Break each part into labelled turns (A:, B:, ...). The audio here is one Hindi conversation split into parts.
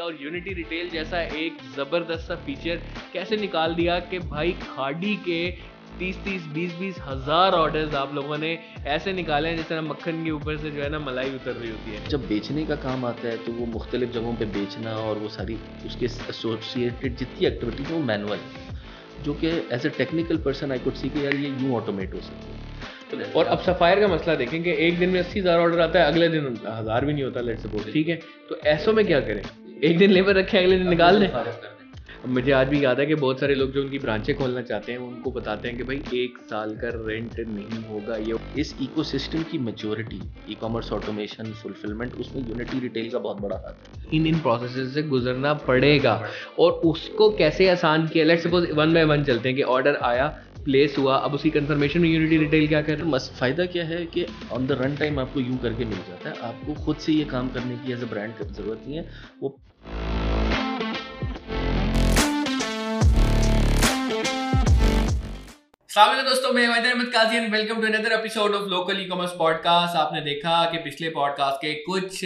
A: और यूनिटी रिटेल जैसा एक ज़बरदस्त सा फीचर कैसे निकाल दिया कि भाई खाड़ी के तीस तीस बीस बीस हज़ार ऑर्डर्स आप लोगों ने ऐसे निकाले हैं जिस तरह मक्खन के ऊपर से जो है ना मलाई उतर रही होती है।
B: जब बेचने का काम आता है तो वो मुख्तलिफ़ जगहों पे बेचना और वो सारी उसके एसोसिएटेड जितनी एक्टिविटी है वो मैनुअल जो कि as a technical person I could see कि यार ये यूँ ऑटोमेट हो सकती है।
A: और अब सफायर का मसला देखें कि एक दिन में अस्सी हज़ार ऑर्डर आता है अगले दिन हज़ार भी नहीं होता लेट सपोज़ ठीक है? तो ऐसों में क्या करें? एक दिन लेबर रखे अगले दिन निकाल दें मुझे आज भी याद है कि बहुत सारे लोग जो उनकी ब्रांचें खोलना चाहते हैं उनको बताते हैं कि भाई एक साल का रेंट नहीं होगा। ये
B: इस इकोसिस्टम की maturity e commerce automation fulfilment उसमें यूनिटी रिटेल का बहुत बड़ा हाथ
A: है। इन इन प्रोसेस से गुजरना पड़ेगा। और उसको कैसे आसान किया? Let suppose one by one चलते हैं कि ऑर्डर आया प्लेस हुआ अब उसकी कंफर्मेशन में यूनिटी रिटेल क्या कर
B: रहा है? फ़ायदा क्या है कि ऑन द रन टाइम आपको यूँ करके मिल जाता है। आपको खुद से ये काम करने की एज अ ब्रांड की ज़रूरत नहीं है। वो
A: दोस्तों, मैं Qazi and welcome to another episode of local e commerce podcast आपने देखा कि पिछले पॉडकास्ट के कुछ,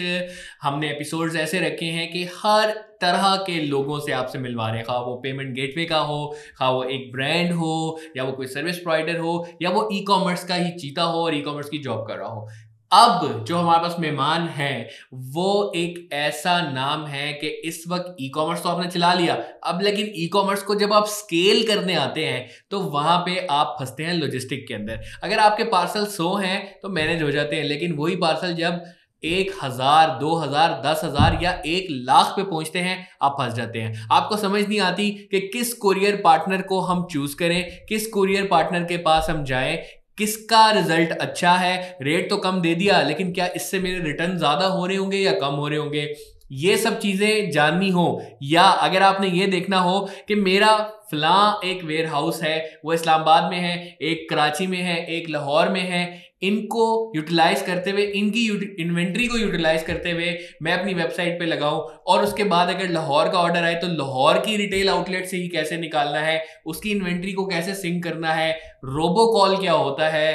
A: हमने एपिसोड्स ऐसे रखे हैं कि हर तरह के लोगों से आपसे मिलवा रहे हैं। खा वो पेमेंट गेटवे का हो खा वो एक ब्रांड हो, या वो कोई सर्विस प्रोवाइडर हो, या वो ई कॉमर्स का ही चीता हो और ई कॉमर्स की जॉब कर रहा हो। अब जो हमारे पास मेहमान है, वो एक ऐसा नाम है कि इस वक्त ई कॉमर्स तो आपने चला लिया। अब लेकिन ई कॉमर्स को जब आप स्केल करने आते हैं तो वहाँ पे आप फंसते हैं लॉजिस्टिक के अंदर। अगर आपके पार्सल सौ हैं तो मैनेज हो जाते हैं, लेकिन वही पार्सल जब एक हज़ार, दो हज़ार, दस हज़ार या एक लाख पे पहुँचते हैं, आप फंस जाते हैं। आपको समझ नहीं आती कि किस कुरियर पार्टनर को हम चूज़ करें, किस कुरियर पार्टनर के पास हम जाएँ किसका रिज़ल्ट अच्छा है? रेट तो कम दे दिया, लेकिन क्या इससे मेरे रिटर्न ज़्यादा हो रहे होंगे या कम हो रहे होंगे? ये सब चीज़ें जाननी हो, या अगर आपने ये देखना हो कि मेरा फला एक वेयर हाउस है, वो इस्लामाबाद में है, एक कराची में है, एक लाहौर में है, इनको यूटिलाइज करते हुए, इनकी इन्वेंट्री को यूटिलाइज करते हुए मैं अपनी वेबसाइट पे लगाऊँ, और उसके बाद अगर लाहौर का ऑर्डर आए तो लाहौर की रिटेल आउटलेट से ही कैसे निकालना है, उसकी इन्वेंट्री को कैसे सिंक करना है रोबो कॉल क्या होता है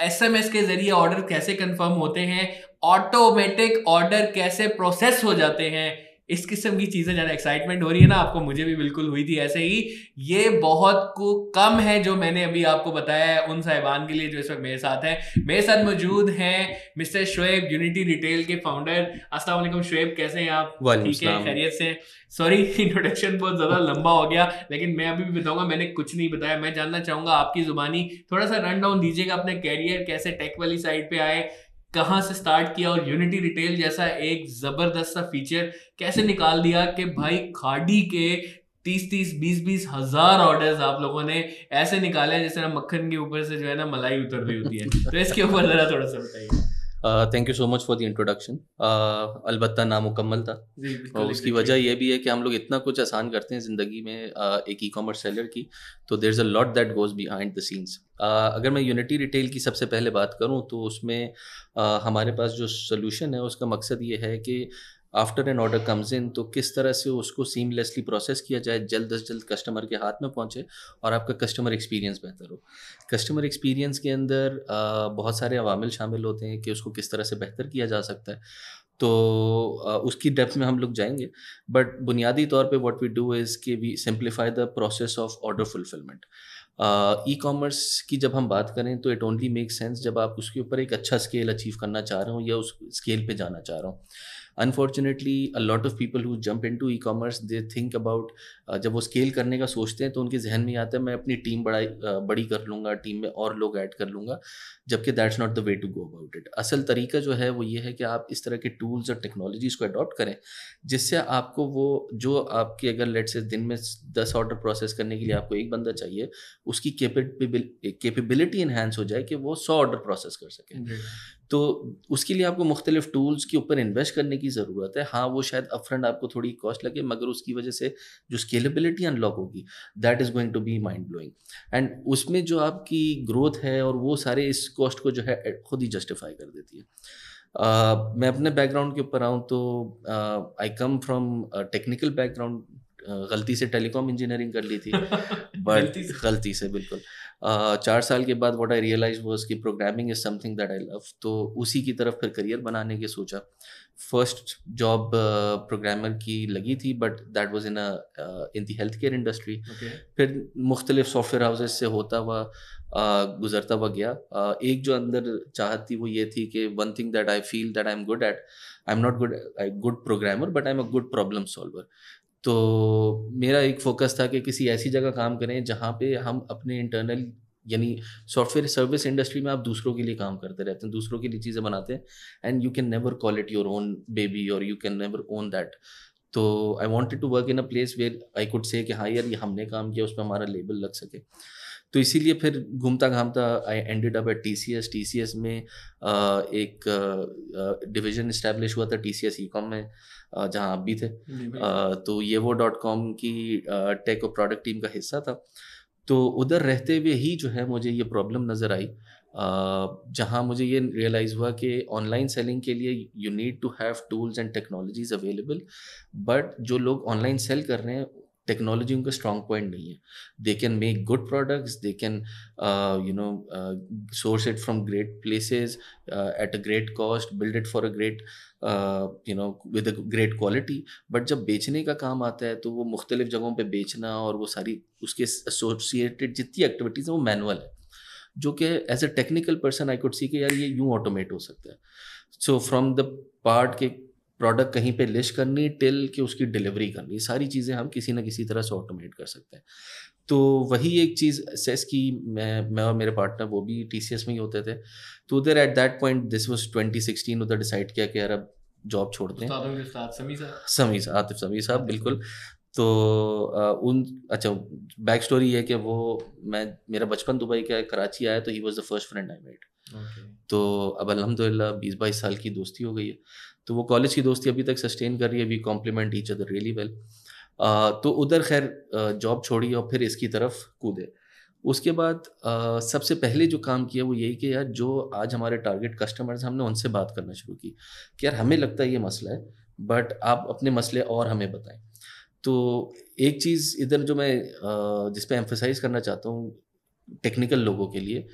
A: एसएमएस के ज़रिए ऑर्डर कैसे कंफर्म होते हैं ऑटोमेटिक ऑर्डर कैसे प्रोसेस हो जाते हैं? इस किस्म की चीज़ें ज़्यादा एक्साइटमेंट हो रही है ना आपको मुझे भी बिल्कुल हुई थी ऐसे ही। ये बहुत को कम है जो मैंने अभी आपको बताया है उन साहिबान के लिए जो इस वक्त मेरे साथ है। मेरे साथ मौजूद हैं मिस्टर शुएब यूनिटी रिटेल के फाउंडर अस्सलाम वालेकुम शुएब कैसे हैं आप? ठीक है? खैरियत से? सॉरी इंट्रोडक्शन बहुत ज़्यादा लंबा हो गया लेकिन मैं अभी भी बताऊँगा मैंने कुछ नहीं बताया। मैं जानना चाहूँगा आपकी ज़ुबानी थोड़ा सा रन डाउन दीजिएगा अपने कैरियर कैसे टेक वाली साइड पे आए कहाँ से स्टार्ट किया और यूनिटी रिटेल जैसा एक ज़बरदस्त सा फीचर कैसे निकाल दिया कि भाई खाड़ी के तीस तीस, बीस बीस हज़ार ऑर्डर्स आप लोगों ने ऐसे निकाले जैसे ना मक्खन के ऊपर से जो है ना मलाई उतर रही होती है। तो इसके ऊपर जरा थोड़ा सा बताइए।
B: Thank you so much for the introduction अलबत् नामुकम्मल था। और उसकी वजह यह भी है कि हम लोग इतना कुछ आसान करते हैं ज़िंदगी में uh, एक ई कॉमर्स सेलर की तो there is a lot that goes behind the scenes अगर मैं यूनिटी रिटेल की सबसे पहले बात करूँ तो उसमें uh, हमारे पास जो सोल्यूशन है उसका मकसद ये है कि after an order comes in तो किस तरह से उसको सीमलेसली प्रोसेस किया जाए, जल्द अज जल्द कस्टमर के हाथ में पहुँचे और आपका कस्टमर एक्सपीरियंस बेहतर हो। कस्टमर एक्सपीरियंस के अंदर बहुत सारे अवामिल शामिल होते हैं कि उसको किस तरह से बेहतर किया जा सकता है। तो उसकी डेप्थ में हम लोग जाएँगे बट बुनियादी तौर पे व्हाट वी डू इज़ कि we simplify the process of order fulfilment e commerce की जब हम बात करें तो इट ओनली मेक सेंस जब आप उसके ऊपर एक अच्छा स्केल अचीव करना चाह रहे हो या उस स्केल पे जाना चाह रहा हूँ। Unfortunately a lot of people who jump into e commerce they think about जब वो स्केल करने का सोचते हैं तो उनके जहन में आता है, मैं अपनी टीम बड़ा बड़ी कर लूँगा टीम में और लोग ऐड कर लूँगा, जबकि that's not the way to go about it असल तरीका जो है, वो ये है कि आप इस तरह के टूल्स और टेक्नोलॉजीज़ को अडॉप्ट करें, जिससे आपको वो, जो आपके अगर लेट से दिन में दस ऑर्डर प्रोसेस करने के लिए आपको एक बंदा चाहिए, उसकी केपेबिलिटी इन्हेंस हो जाए कि वो सौ ऑर्डर प्रोसेस कर सके। तो उसके लिए आपको मुख्तलिफ़ टूल्स के ऊपर इन्वेस्ट करने की ज़रूरत है। हाँ वो शायद अपफ्रंट आपको थोड़ी कॉस्ट लगे मगर उसकी वजह से जो स्केलेबिलिटी अनलॉक होगी that is going to be mind blowing and उसमें जो आपकी ग्रोथ है और वो सारे इस कॉस्ट को जो है खुद ही जस्टिफाई कर देती है। uh, मैं अपने बैकग्राउंड के ऊपर आऊँ तो I come from technical background गलती से टेलीकॉम इंजीनियरिंग कर ली थी। बट गलती से बिल्कुल। चार साल के बाद व्हाट आई रियलाइज़ वाज कि programming is something that I love तो उसी की तरफ़ फिर करियर बनाने की सोचा। फ़र्स्ट जॉब प्रोग्रामर की लगी थी but that was in in the health care industry फिर मुख्तलिफ़ सॉफ्टवेयर हाउसेस से होता हुआ uh, गुजरता हुआ गया। uh, एक जो अंदर चाहत थी वो ये थी कि one thing that I feel that I am good at I am not good good programmer but I am a good problem solver तो मेरा एक फोकस था कि किसी ऐसी जगह काम करें जहाँ पे हम अपने इंटरनल यानी सॉफ्टवेयर सर्विस इंडस्ट्री में आप दूसरों के लिए काम करते रहते हैं, दूसरों के लिए चीज़ें बनाते हैं and you can never call it your own baby और you can never own that तो I wanted to work in a place where I could say हाँ यार, ये हमने काम किया, उस पर हमारा लेबल लग सके। तो इसीलिए फिर घूमता घामता I ended up at T C S T C S में एक डिवीज़न इस्टेब्लिश हुआ था T C S e com में जहाँ आप भी थे। तो ये वो डॉट कॉम की टेक और प्रोडक्ट टीम का हिस्सा था। तो उधर रहते हुए ही जो है मुझे ये प्रॉब्लम नज़र आई। जहाँ मुझे ये रियलाइज़ हुआ कि ऑनलाइन सेलिंग के लिए you need to have tools and technologies available but जो लोग ऑनलाइन सेल कर रहे हैं टेक्नोलॉजी उनका स्ट्रॉन्ग पॉइंट नहीं है। They can make good products they can you know source it from great places at a great cost build it for a great you know with a great quality but जब बेचने का काम आता है तो वो मुख्तलिफ़ जगहों पर बेचना और वो सारी उसके एसोसिएटेड जितनी एक्टिविटीज़ हैं, वो मैनुअल है। जो कि as a technical person I could see कि यार ये यूँ ऑटोमेट हो सकता है। सो फ्रॉम द पार्ट के प्रोडक्ट कहीं पे लिस्ट करनी टिल कि उसकी डिलीवरी करनी। सारी चीज़ें हम किसी ना किसी तरह से ऑटोमेट कर सकते हैं। तो वही एक चीज़ सेस की मैं मैं और मेरे पार्टनर वो भी टीसीएस में ही होते थे। तो उधर at that point this was twenty sixteen उधर डिसाइड किया कि यार अब जॉब छोड़ते हैं समी साहब। आतिफ समी साहब बिल्कुल। तो आ, उन अच्छा बैक स्टोरी है कि वो मैं मेरा बचपन दुबई का कराची आया तो he was the first friend I made तो अब अलहमदिल्ला बीस बाईस साल की दोस्ती हो गई है। तो वो कॉलेज की दोस्ती अभी तक सस्टेन कर रही है we complement each other really well तो उधर खैर जॉब छोड़ी और फिर इसकी तरफ़ कूदे। उसके बाद आ, सबसे पहले जो काम किया वो यही कि यार जो आज हमारे टारगेट कस्टमर्स हमने उनसे बात करना शुरू की कि यार हमें लगता है ये मसला है बट आप अपने मसले और हमें बताएँ। तो एक चीज़ इधर जो मैं जिस पे एम्फोसाइज करना चाहता हूँ टेक्निकल लोगों के लिए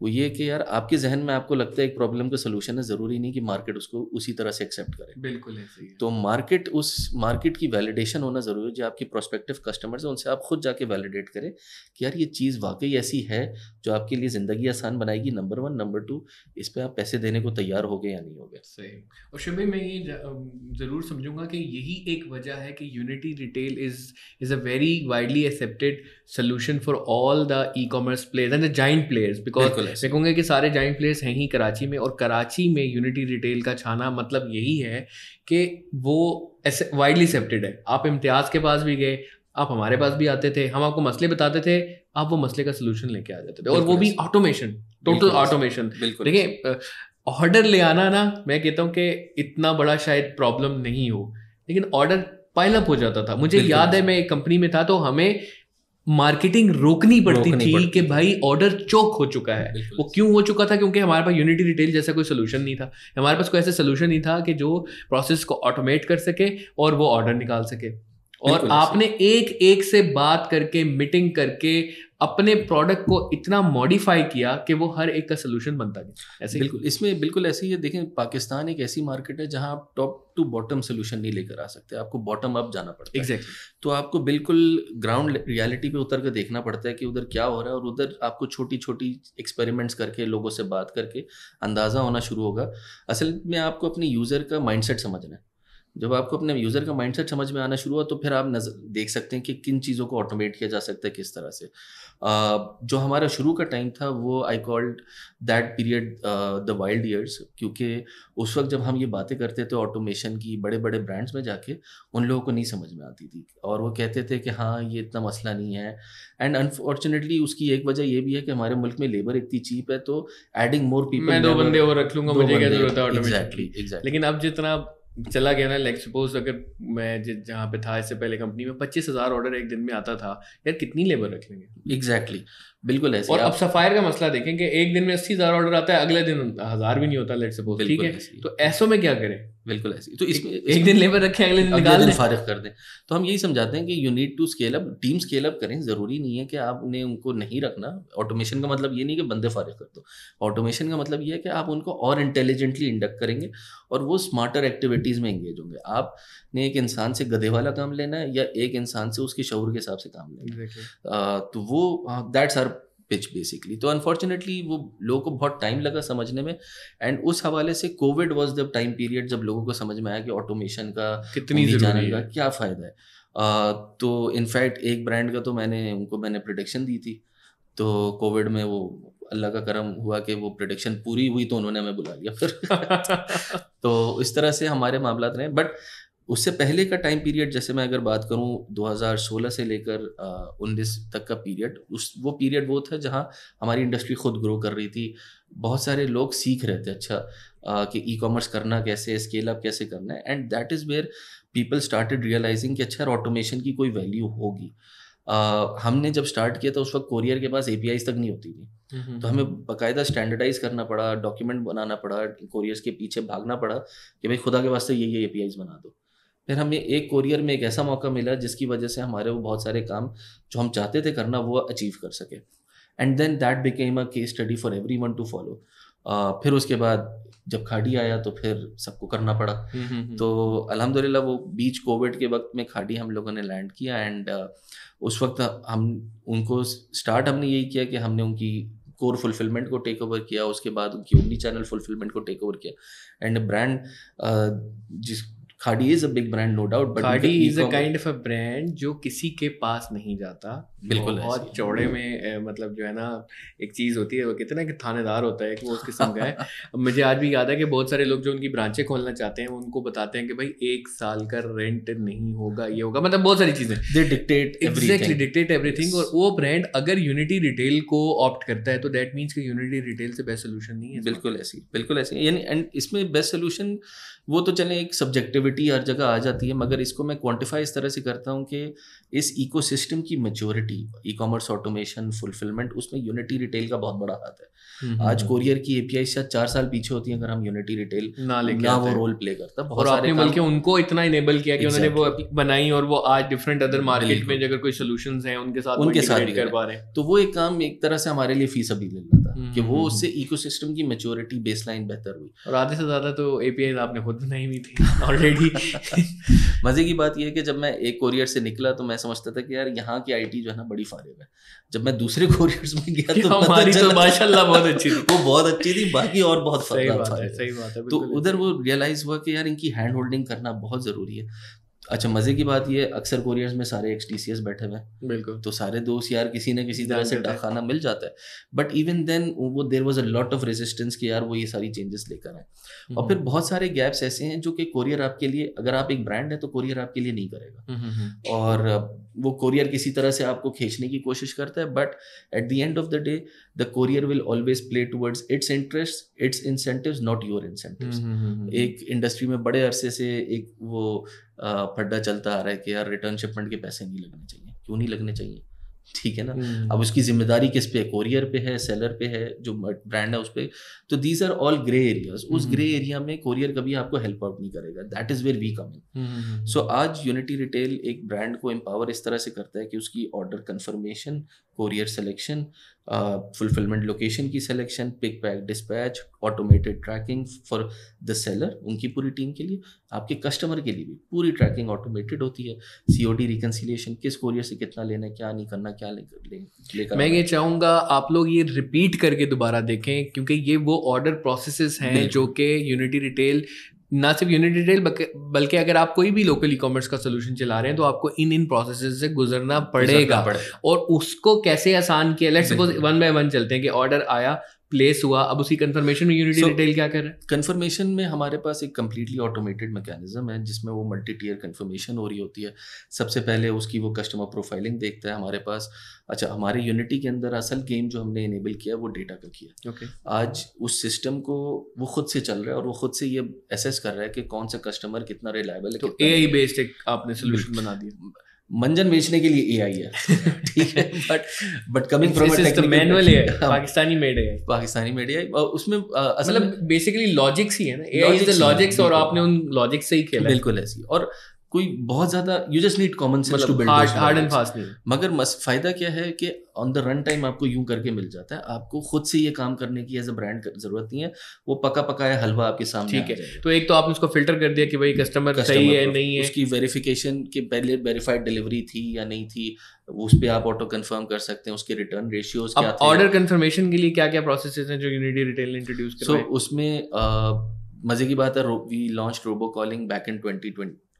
B: वो ये कि यार आपके जहन में आपको लगता है एक प्रॉब्लम का सोल्यूशन है ज़रूरी नहीं कि मार्केट उसको उसी तरह से एक्सेप्ट करे।
A: बिल्कुल है
B: तो मार्केट उस मार्केट की वैलिडेशन होना ज़रूरी है जो आपकी प्रोस्पेक्टिव कस्टमर्स हैं उनसे आप खुद जाके वैलिडेट करें कि यार ये चीज़ वाकई ऐसी है जो आपके लिए ज़िंदगी आसान बनाएगी नंबर वन नंबर टू इस पर आप पैसे देने को तैयार हो गए या नहीं हो गए
A: सही। और शुभ मैं ये ज़रूर समझूँगा कि यही एक वजह है कि Unity Retail is is a very widely accepted solution for all the e commerce players and the giant players because मैं कहूँगा कि सारे जाइंट प्लेयर्स हैं ही कराची में और कराची में यूनिटी रिटेल का छाना मतलब यही है कि वो ऐसे वाइडली एक्सेप्टेड है। आप इम्तियाज़ के पास भी गए आप हमारे पास भी आते थे हम आपको मसले बताते थे आप वो मसले का सोल्यूशन लेके आ जाते थे। और वो भी ऑटोमेशन टोटल ऑटोमेशन देखिए ऑर्डर ले आना ना मैं कहता हूँ कि इतना बड़ा शायद प्रॉब्लम नहीं हो लेकिन ऑर्डर पाइलअप हो जाता था। मुझे याद है मैं एक कंपनी में था तो हमें मार्केटिंग रोकनी पड़ती रोकनी थी कि भाई ऑर्डर चौक हो चुका है। वो क्यों हो चुका था? क्योंकि हमारे पास यूनिटी रिटेल जैसा कोई सोल्यूशन नहीं था। हमारे पास कोई ऐसा सोल्यूशन नहीं था कि जो प्रोसेस को ऑटोमेट कर सके और वो ऑर्डर निकाल सके। और आपने एक एक से बात करके मीटिंग करके अपने प्रोडक्ट को इतना मॉडिफाई किया कि वो हर एक का सोल्यूशन बनता गया।
B: ऐसे बिल्कुल इसमें बिल्कुल ऐसे ही है। देखें पाकिस्तान एक ऐसी मार्केट है जहाँ आप टॉप टू बॉटम सोल्यूशन नहीं लेकर आ सकते। आपको बॉटम अप जाना पड़ता
A: exactly. है.
B: तो आपको बिल्कुल ग्राउंड रियलिटी पे उतर कर देखना पड़ता है कि उधर क्या हो रहा है और उधर आपको छोटी छोटी एक्सपेरिमेंट्स करके लोगों से बात करके अंदाज़ा होना शुरू होगा। असल में आपको अपने यूज़र का माइंडसेट समझना है। जब आपको अपने यूज़र का माइंडसेट समझ में आना शुरू हुआ तो फिर आप नज़र देख सकते हैं कि किन चीज़ों को ऑटोमेट किया जा सकता है किस तरह से। जो हमारा शुरू का टाइम था वो I called that period the wild years क्योंकि उस वक्त जब हम ये बातें करते थे ऑटोमेशन की बड़े बड़े ब्रांड्स में जाके उन लोगों को नहीं समझ में आती थी। और वो कहते थे कि हाँ ये इतना मसला नहीं है। एंड अनफॉर्चुनेटली उसकी एक वजह ये भी है कि हमारे मुल्क में लेबर इतनी चीप है तो एडिंग मोर पीपल
A: मैं दो बंदे और रख लूँगा मुझे क्या ज़रूरत है एग्जैक्टली एग्जैक्टली लेकिन अब जितना चला गया ना लाइक सपोज़ अगर मैं जहाँ पे था इससे पहले कंपनी में पच्चीस हज़ार ऑर्डर एक दिन में आता था यार कितनी लेबर रख लेंगे?
B: Exactly exactly. बिल्कुल ऐसे
A: और अब सफायर का मसला देखें कि एक दिन में अस्सी हज़ार ऑर्डर आता है अगले दिन हज़ार भी नहीं होता लेट सपोज़ ठीक है। तो ऐसो में क्या करें?
B: बिल्कुल ऐसी तो इसमें
A: एक एक दिन लेबर रखे अगले दिन निकाल
B: दिन फारिग कर दें। तो हम यही समझाते हैं कि you need to scale up team scale up करें। ज़रूरी नहीं है कि आपने उनको नहीं रखना। ऑटोमेशन का मतलब ये नहीं कि बंदे फारिग कर दो। ऑटोमेशन का मतलब ये है कि आप उनको और इंटेलिजेंटली इंडक्ट करेंगे और वो स्मार्टर एक्टिविटीज़ में इंगेज होंगे। आपने एक इंसान से गधे वाला काम लेना है या एक इंसान से उसके शौर के हिसाब से काम लेना है। तो वो दैट्स आर पिच बेसिकली तो अनफॉर्चुनेटली वो लोगों को बहुत टाइम लगा समझने में एंड उस हवाले से covid was the time period जब लोगों को समझ में आया कि ऑटोमेशन का
A: कितनी जाने का
B: क्या फ़ायदा है। uh, तो इनफैक्ट एक ब्रांड का तो मैंने उनको मैंने प्रोडिक्शन दी थी। तो कोविड में वो अल्लाह का करम हुआ कि वो प्रोडिक्शन पूरी हुई तो उन्होंने हमें बुला लिया फिर। तो इस तरह से हमारे मामला रहे। बट उससे पहले का टाइम पीरियड जैसे मैं अगर बात करूँ 2016 से लेकर उन्नीस तक का पीरियड उस वो पीरियड वो था जहाँ हमारी इंडस्ट्री खुद ग्रो कर रही थी। बहुत सारे लोग सीख रहे थे अच्छा आ, कि ई कॉमर्स करना कैसे स्केल अप कैसे करना है and that is where people started realising कि अच्छा ऑटोमेशन की कोई वैल्यू होगी। Uh, हमने जब स्टार्ट किया था उस वक्त कोरियर के पास ए तक नहीं होती थी। तो हमें बाकायदा स्टैंडर्डाइज करना पड़ा डॉक्यूमेंट बनाना पड़ा कोरियर्स के पीछे भागना पड़ा कि भाई खुदा के वास्ते ये ये ए बना दो। फिर हमें एक कोरियर में एक ऐसा मौका मिला जिसकी वजह से हमारे वो बहुत सारे काम जो हम चाहते थे करना वो अचीव कर सके। And then that became a case study for everyone to follow फिर उसके बाद जब खाड़ी आया तो फिर सबको करना पड़ा। हम्म, हम्म, हम्म। तो अल्हम्दुलिल्लाह वो बीच कोविड के वक्त में खाड़ी हम लोगों ने लैंड किया एंड उस वक्त हम उनको स्टार्ट हमने यही किया कि हमने उनकी कोर फुलफिलमेंट को टेक ओवर किया उसके बाद उनकी ओमनी चैनल फुलफिलमेंट को टेक ओवर किया। एंड ब्रांड जिस Khaadi is a big brand no doubt
A: but Khaadi is a kind of a brand जो किसी के पास नहीं जाता। बिल्कुल बहुत चौड़े में मतलब जो है ना एक चीज़ होती है वो कितना कि थानेदार होता है कि वो उस किस्म का है। मुझे आज भी याद है कि बहुत सारे लोग जो उनकी ब्रांचें खोलना चाहते हैं उनको बताते हैं कि भाई एक साल का रेंट नहीं होगा ये होगा मतलब बहुत सारी चीज़ें।
B: They dictate
A: exactly dictate everything और वो ब्रांड अगर यूनिटी रिटेल को ऑप्ट करता है तो दैट मीन्स कि यूनिटी रिटेल से बेस्ट सोल्यूशन नहीं है
B: बिल्कुल ऐसी बिल्कुल ऐसी। यानी एंड इसमें बेस्ट सोल्यूशन वो तो चले एक सब्जेक्टिविटी हर जगह आ जाती है मगर इसको मैं क्वांटिफाई इस तरह से करता हूँ कि इस इकोसिस्टम की maturity e commerce automation fulfilment उसमें यूनिटी रिटेल का बहुत बड़ा हाथ है। हम्म, आज कोरियर हम्म, की एपीआई शायद चार साल पीछे होती है अगर हम यूनिटी रिटेल
A: ना
B: ना वो रोल प्ले करता
A: बहुत सारे बल्कि उनको इतना इनेबल किया कि उन्होंने वो बनाई और वो आज डिफरेंट अदर मार्केट में अगर कोई सोल्यूशंस हैं उनके साथ
B: उनके साथ कर पा रहे हैं। तो वो एक काम एक तरह से हमारे लिए फ़ीस अभी ले कि वो उससे इकोसिस्टम की मेच्योरिटी बेसलाइन बेहतर हुई।
A: और आधे से ज़्यादा तो एपीआई आपने खुद बनाई हुई थी ऑलरेडी
B: मज़े की बात यह है कि जब मैं एक कोरियर से निकला तो मैं समझता था कि यार यहाँ की आईटी जो है ना बड़ी फारिग है। जब मैं दूसरे कोरियर्स में गया तो
A: हमारी तो माशाल्लाह बहुत अच्छी थी।
B: वो बहुत अच्छी थी बाकी और बहुत
A: सही बात है सही बात है
B: तो उधर वो रियलाइज़ हुआ कि यार इनकी हैंड होल्डिंग करना बहुत ज़रूरी है। अच्छा मज़े की बात ये अक्सर कोरियर्स में सारे एक्स टी सी एस बैठे हुए हैं।
A: बिल्कुल।
B: तो सारे दोस्त यार किसी न किसी तरह से खाना मिल जाता है। बट इवन देन वो there was a lot of resistance कि यार वो ये सारी चेंजेस लेकर आए। और हम्म। फिर बहुत सारे गैप्स ऐसे हैं जो कि कोरियर आपके लिए अगर आप एक ब्रांड है तो कोरियर आपके लिए नहीं करेगा। हम्म, हम्म, और वो कोरियर किसी तरह से आपको खींचने की कोशिश करता है but at the end of the day the courier will always play towards its interest its incentive not your incentive एक इंडस्ट्री में बड़े अरसे से एक वो फड्डा चलता आ रहा है कि यार रिटर्न शिपमेंट के पैसे नहीं लगने चाहिए। क्यों नहीं लगने चाहिए? ठीक है ना? हम्म। अब उसकी ज़िम्मेदारी किस पे कोरियर पे है सेलर पे है जो ब्रांड है उस पर तो these are all grey areas उस ग्रे हम्म। एरिया में कोरियर कभी आपको हेल्प आउट नहीं करेगा। That is where we coming so आज यूनिटी रिटेल एक ब्रांड को एम्पावर इस तरह से करता है कि उसकी order confirmation courier selection fulfilment location की selection pick pack dispatch automated tracking for the seller उनकी पूरी टीम के लिए आपके कस्टमर के लिए भी पूरी ट्रैकिंग ऑटोमेटेड होती है। सी ओ डी रिकन्सिलेशन किस कोरियर से कितना लेना है क्या नहीं करना क्या लेकर ले
A: मैं ये चाहूँगा आप लोग ये रिपीट करके दोबारा देखें क्योंकि ये वो ऑर्डर प्रोसेस हैं जो कि यूनिटी रिटेल ना सिर्फ़ यूनिट डिटेल बल्कि अगर आप कोई भी लोकल ई कॉमर्स का सोल्यूशन चला रहे हैं तो आपको इन इन प्रोसेस से गुजरना पड़ेगा। और उसको कैसे आसान किया let's suppose one by one चलते हैं कि ऑर्डर आया प्लेस हुआ अब उसी कंफर्मेशन में यूनिटी so, रिटेल क्या कर रहा है?
B: कंफर्मेशन में हमारे पास एक कम्प्लीटली ऑटोमेटेड मैकेनिज्म है जिसमें वो मल्टी टीयर कंफर्मेशन हो रही होती है। सबसे पहले उसकी वो कस्टमर प्रोफाइलिंग देखता है हमारे पास। अच्छा हमारे यूनिटी के अंदर असल गेम जो हमने इनेबल किया वो डेटा का किया
A: okay.
B: आज उस सिस्टम को वो खुद से चल रहा है और वो खुद से ये एसेस कर रहा है कि कौन सा कस्टमर कितना रिलायबल है
A: तो ए बेस्ड एक आपने सोल्यूशन बना दिया।
B: मंजन बेचने के लिए एआई है। ठीक है but but coming
A: from manual Pakistani made है।
B: पाकिस्तानी मेड है उसमें
A: मतलब बेसिकली लॉजिक्स ही है ना। एआई इज़ द लॉजिक्स और आपने उन लॉजिक्स से ही खेला
B: बिल्कुल ऐसी। और कोई बहुत ज़्यादा you just need common sense to build
A: hard and fast नहीं।
B: मगर मस फ़ायदा क्या है कि ऑन द रन टाइम आपको यूँ करके मिल जाता है आपको खुद से ये काम करने की एज अ ब्रांड ज़रूरत नहीं है वो पका पकाया हलवा आपके सामने
A: ठीक है तो एक तो आपने उसको फ़िल्टर कर दिया कि भाई कस्टमर सही है नहीं है।
B: उसकी वेरिफिकेशन के पहले वेरीफाइड डिलीवरी थी या नहीं थी उस पर आप ऑटो कंफर्म कर सकते हैं उसके रिटर्न रेशियोज क्या
A: थे। ऑर्डर कंफर्मेशन के लिए क्या क्या प्रोसेसेस हैं जो यूनिटी रिटेल ने इंट्रोड्यूस
B: कर सो उसमें मज़े की बात है we launch robo calling back in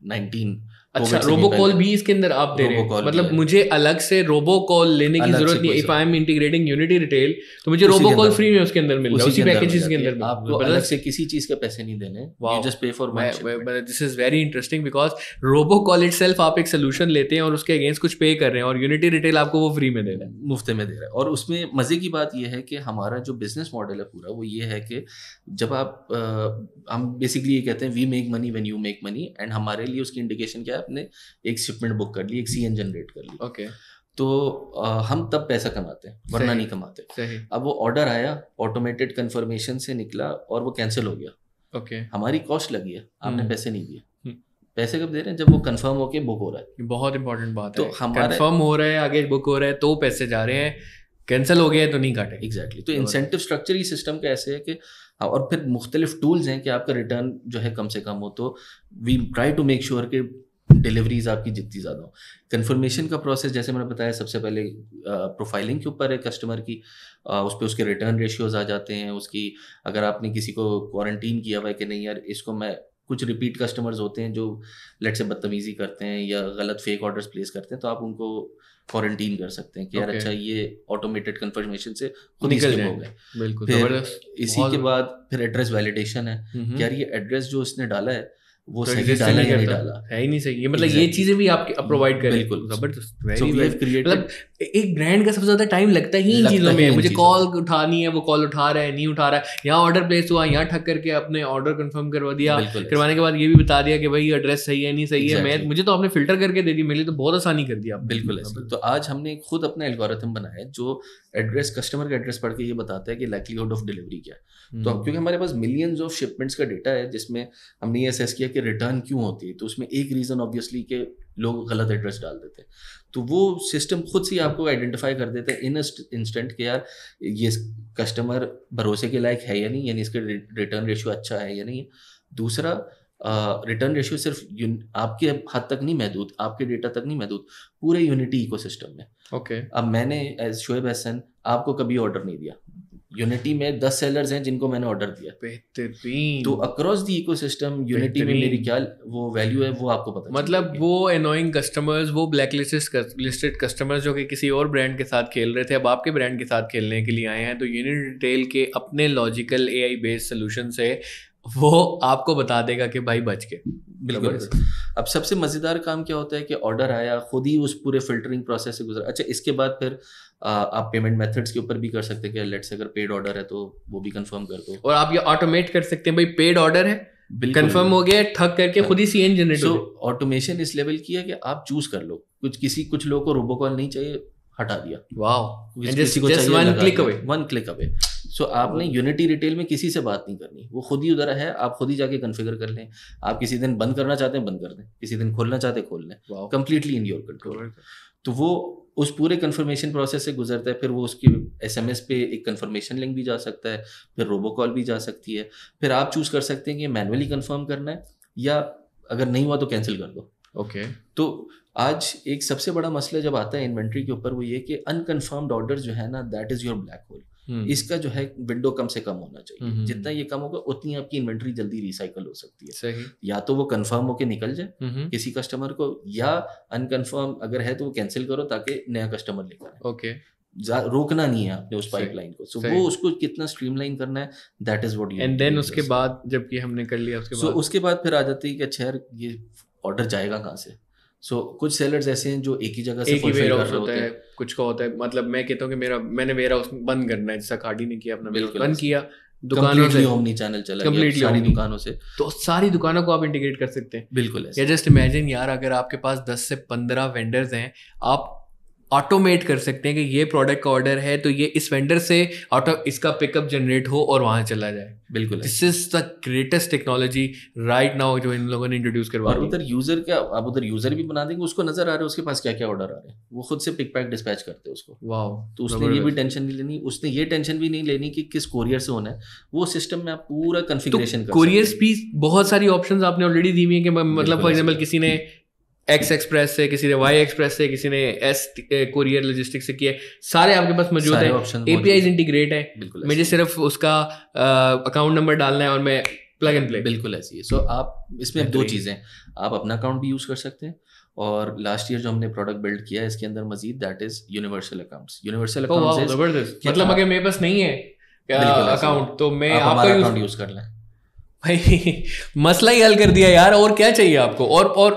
B: 19
A: अच्छा रोबो कॉल भी इसके अंदर आप दे रहे हैं? मतलब मुझे अलग से रोबो कॉल लेने की ज़रूरत नहीं if I am integrating Unity Retail तो मुझे रोबो कॉल फ्री में उसके अंदर मिल रहा है। उसी पैकेजेस के अंदर
B: आपको अलग से किसी चीज़ के पैसे नहीं देने। You just pay for
A: this is very interesting because robo call itself आप एक सोल्यूशन लेते हैं और उसके अगेंस्ट कुछ पे कर रहे हैं और यूनिटी रिटेल आपको वो फ्री में दे रहा है।
B: मुफ़्त में दे रहा है। और उसमें मज़े की बात यह है कि हमारा जो बिज़नेस मॉडल है पूरा वो ये है कि जब आप हम बेसिकली ये कहते हैं we make money when you make money and हमारे लिए उसकी इंडिकेशन क्या है? अपने एक शिपमेंट बुक कर ली एक सी जनरेट कर ली।
A: ओके
B: तो आ, हम तब पैसा कमाते हैं वरना नहीं कमाते।
A: सही।
B: अब वो ऑर्डर आया ऑटोमेटेड कंफर्मेशन से निकला और वो कैंसिल हो गया।
A: ओके
B: हमारी कॉस्ट लगी है आपने हम्म। पैसे नहीं दिए।
A: हम्म।
B: पैसे कब दे रहे हैं? जब वो कंफर्म होके बुक हो रहा है।
A: बहुत इंपॉर्टेंट बात
B: तो
A: है।
B: हमारा
A: कंफर्म हो रहा है आगे बुक हो रहा है तो पैसे जा रहे हैं। कैंसिल हो गया तो नहीं काटे।
B: Exactly exactly. तो इंसेंटिव स्ट्रक्चर ही। सिस्टम का ऐसे है कि हाँ, और फिर मुख्तलिफ़ टूल्स हैं कि आपका रिटर्न जो है कम से कम हो तो we try to make sure कि डिलीवरीज आपकी जितनी ज़्यादा हो। कन्फर्मेशन का प्रोसेस जैसे मैंने बताया सबसे पहले प्रोफाइलिंग के ऊपर है कस्टमर की। उस पर उसके रिटर्न रेशियोज आ जाते हैं उसकी अगर आपने किसी को क्वारंटीन किया हुआ है कि नहीं यार इसको मैं कुछ रिपीट कस्टमर्स होते हैं जो लेट से बदतमीज़ी करते हैं या गलत फेक ऑर्डर्स प्लेस करते हैं तो आप उनको क्वारंटीन कर सकते हैं कि यार okay. अच्छा ये ऑटोमेटेड कन्फर्मेशन से खुद ही हो गए।
A: बिल्कुल
B: फिर इसी के बाद फिर एड्रेस वैलिडेशन है कि यार ये एड्रेस जो इसने डाला है वो तो सही डाला या नहीं डाला।
A: है ही नहीं सही। ये मतलब ये चीज़ें भी आपके प्रोवाइड करें। बिल्कुल। ज़बरदस्त मतलब एक ब्रांड का सबसे ज़्यादा टाइम लगता ही इन चीज़ों में मुझे कॉल उठानी है वो कॉल उठा रहा है नहीं उठा रहा है। यहाँ ऑर्डर प्लेस हुआ यहाँ ठक करके अपने ऑर्डर कंफर्म करवा दिया। करवाने के बाद ये भी बता दिया कि भाई एड्रेस सही है नहीं सही है। मैं मुझे तो आपने फ़िल्टर करके दे दी मेरे लिए तो बहुत आसानी कर दिया
B: बिल्कुल तो आज हमने खुद अपना एल्गोरिथम बनाया जो एड्रेस कस्टमर का एड्रेस पढ़ के ये बताता है कि लाइकलीहुड ऑफ़ डिलीवरी क्या है। तो क्योंकि हमारे पास मिलियंस ऑफ़ शिपमेंट्स का डेटा है जिसमें हमने ये असेस किया कि रिटर्न क्यों होती है तो उसमें एक रीज़न ऑब्वियसली के लोग गलत एड्रेस डाल देते हैं। तो वो सिस्टम खुद से आपको आइडेंटिफाई कर देता है इन इंस्टेंट के यार ये कस्टमर भरोसे के लायक है या नहीं यानी इसके रिटर्न रेशियो अच्छा है या नहीं। दूसरा रिटर्न uh, रेशियो सिर्फ़ आपके हद तक नहीं महदूद आपके डेटा तक नहीं महदूद पूरे यूनिटी इकोसिस्टम में।
A: Okay okay.
B: अब मैंने एज शोएब हसन आपको कभी ऑर्डर नहीं दिया। यूनिटी में दस सेलर्स हैं जिनको मैंने ऑर्डर दिया।
A: बेहतरीन।
B: तो अक्रॉस दी इकोसिस्टम यूनिटी में मेरी क्या वो वैल्यू है वो आपको पता
A: मतलब वो एनोइंग कस्टमर्स वो ब्लैक लिस्टेड कस्टमर्स जो कि किसी और ब्रांड के साथ खेल रहे थे अब आपके ब्रांड के साथ खेलने के लिए आए हैं तो यूनिट रिटेल के अपने logical A I based solution से वो आपको बता देगा कि भाई बच के।
B: बिल्कुल। अब सबसे मज़ेदार काम क्या होता है कि ऑर्डर आया खुद ही उस पूरे फिल्टरिंग प्रोसेस से गुजरा। अच्छा इसके बाद फिर आप पेमेंट मेथड्स के ऊपर भी कर सकते हैं कि लेट्स अगर पेड ऑर्डर है तो वो भी कंफर्म कर दो।
A: और आप ये ऑटोमेट कर सकते हैं भाई पेड ऑर्डर है कंफर्म हो गया ठग करके खुद ही सीएन जनरेट
B: हो ऑटोमेशन इस लेवल की है कि आप चूज़ कर लो। कुछ किसी कुछ लोगों को रोबोकॉल नहीं चाहिए हटा दिया।
A: वाओ को one click away
B: one click away so आपने यूनिटी रिटेल में किसी से बात नहीं करनी। वो खुद ही उधर है आप खुद ही जाके कन्फिगर कर लें। आप किसी दिन बंद करना चाहते हैं बंद कर दें। किसी दिन खोलना चाहते हैं खोल लें। कंप्लीटली इन योर कंट्रोल तो वो उस पूरे कन्फर्मेशन प्रोसेस से गुजरता है फिर वो उसकी एस एम एस पे एक कन्फर्मेशन लिंक भी जा सकता है फिर रोबो कॉल भी जा सकती है फिर आप चूज़ कर सकते हैं कि मैनुअली कन्फर्म करना है या अगर नहीं हुआ तो कैंसिल कर दो
A: ओके okay.
B: तो आज एक सबसे बड़ा मसला जब आता है इन्वेंट्री के ऊपर वो ये कि अनकन्फर्म्ड ऑर्डर जो है ना that is your black hole. इसका जो है विंडो कम से कम होना चाहिए। हम्म, हम्म, जितना ये कम होगा उतनी आपकी इन्वेंट्री जल्दी रिसाइकल हो सकती है।
A: सही।
B: या तो वो कंफर्म होके निकल जाए किसी कस्टमर को या अनकन्फर्म अगर है तो वो कैंसिल करो ताकि नया कस्टमर लेकर
A: ओके
B: रोकना नहीं है आपने उस पाइपलाइन को। सो वो उसको कितना स्ट्रीमलाइन करना है that is what
A: you and then उसके बाद जबकि हमने कर लिया उसके so
B: बाद। उसके बाद फिर आ जाती है कि अच्छा ये ऑर्डर जाएगा कहाँ से? सो so, कुछ सेलर्स ऐसे हैं जो एक ही जगह से
A: एक ही वेयर हाउस होता है। कुछ का होता है। मतलब मैं कहता हूँ कि मेरा मैंने मेरा उसमें बंद करना है जैसा खाड़ी ने किया अपना बंद किया।
B: दुकानों से। ओमनी चैनल चला कंप्लीटली सारी दुकानों से।
A: तो सारी दुकानों को आप इंटीग्रेट कर सकते हैं।
B: बिल्कुल
A: या जस्ट इमेजिन यार अगर आपके पास 10 से 15 वेंडर्स हैं आप ऑटोमेट कर सकते हैं कि ये प्रोडक्ट का ऑर्डर है तो ये इस वेंडर से ऑटो इसका पिकअप जनरेट हो और वहाँ चला जाए।
B: बिल्कुल।
A: This is the greatest technology right now जो इन लोगों ने इंट्रोड्यूस करवा
B: और उधर यूज़र क्या आप उधर यूज़र भी बना देंगे उसको नज़र आ रहा है उसके पास क्या क्या ऑर्डर आ रहे हैं? वो खुद से पिक पैक डिस्पैच करते हैं उसको।
A: वाह
B: तो उसने ये भी टेंशन नहीं लेनी उसने ये टेंशन भी नहीं लेनी कि किस कोरियर से होना है। वो सिस्टम में आप पूरा कन्फिग्रेशन
A: तो कोरियर भी बहुत सारी ऑप्शन आपने ऑलरेडी दी हुई है कि मतलब फॉर एग्जांपल किसी ने एक्स एक्सप्रेस से किसी ने वाई एक्सप्रेस से किसी ने एस कोरियर लॉजिस्टिक से किया सारे आपके पास मौजूद है। एपीआई इंटीग्रेट है। मुझे सिर्फ़ उसका अकाउंट नंबर डालना है और मैं प्लग एंड प्ले
B: बिल्कुल ऐसी है। सो आप इसमें दो चीज़ें आप अपना अकाउंट भी यूज़ कर सकते हैं और लास्ट ईयर जो हमने प्रोडक्ट बिल्ड किया है इसके अंदर मजीद that is universal accounts universal
A: account मतलब अगर मेरे पास नहीं है अकाउंट तो मैं
B: आपका अकाउंट यूज़ कर लें।
A: भाई मसला ही हल कर दिया यार और क्या चाहिए आपको? और और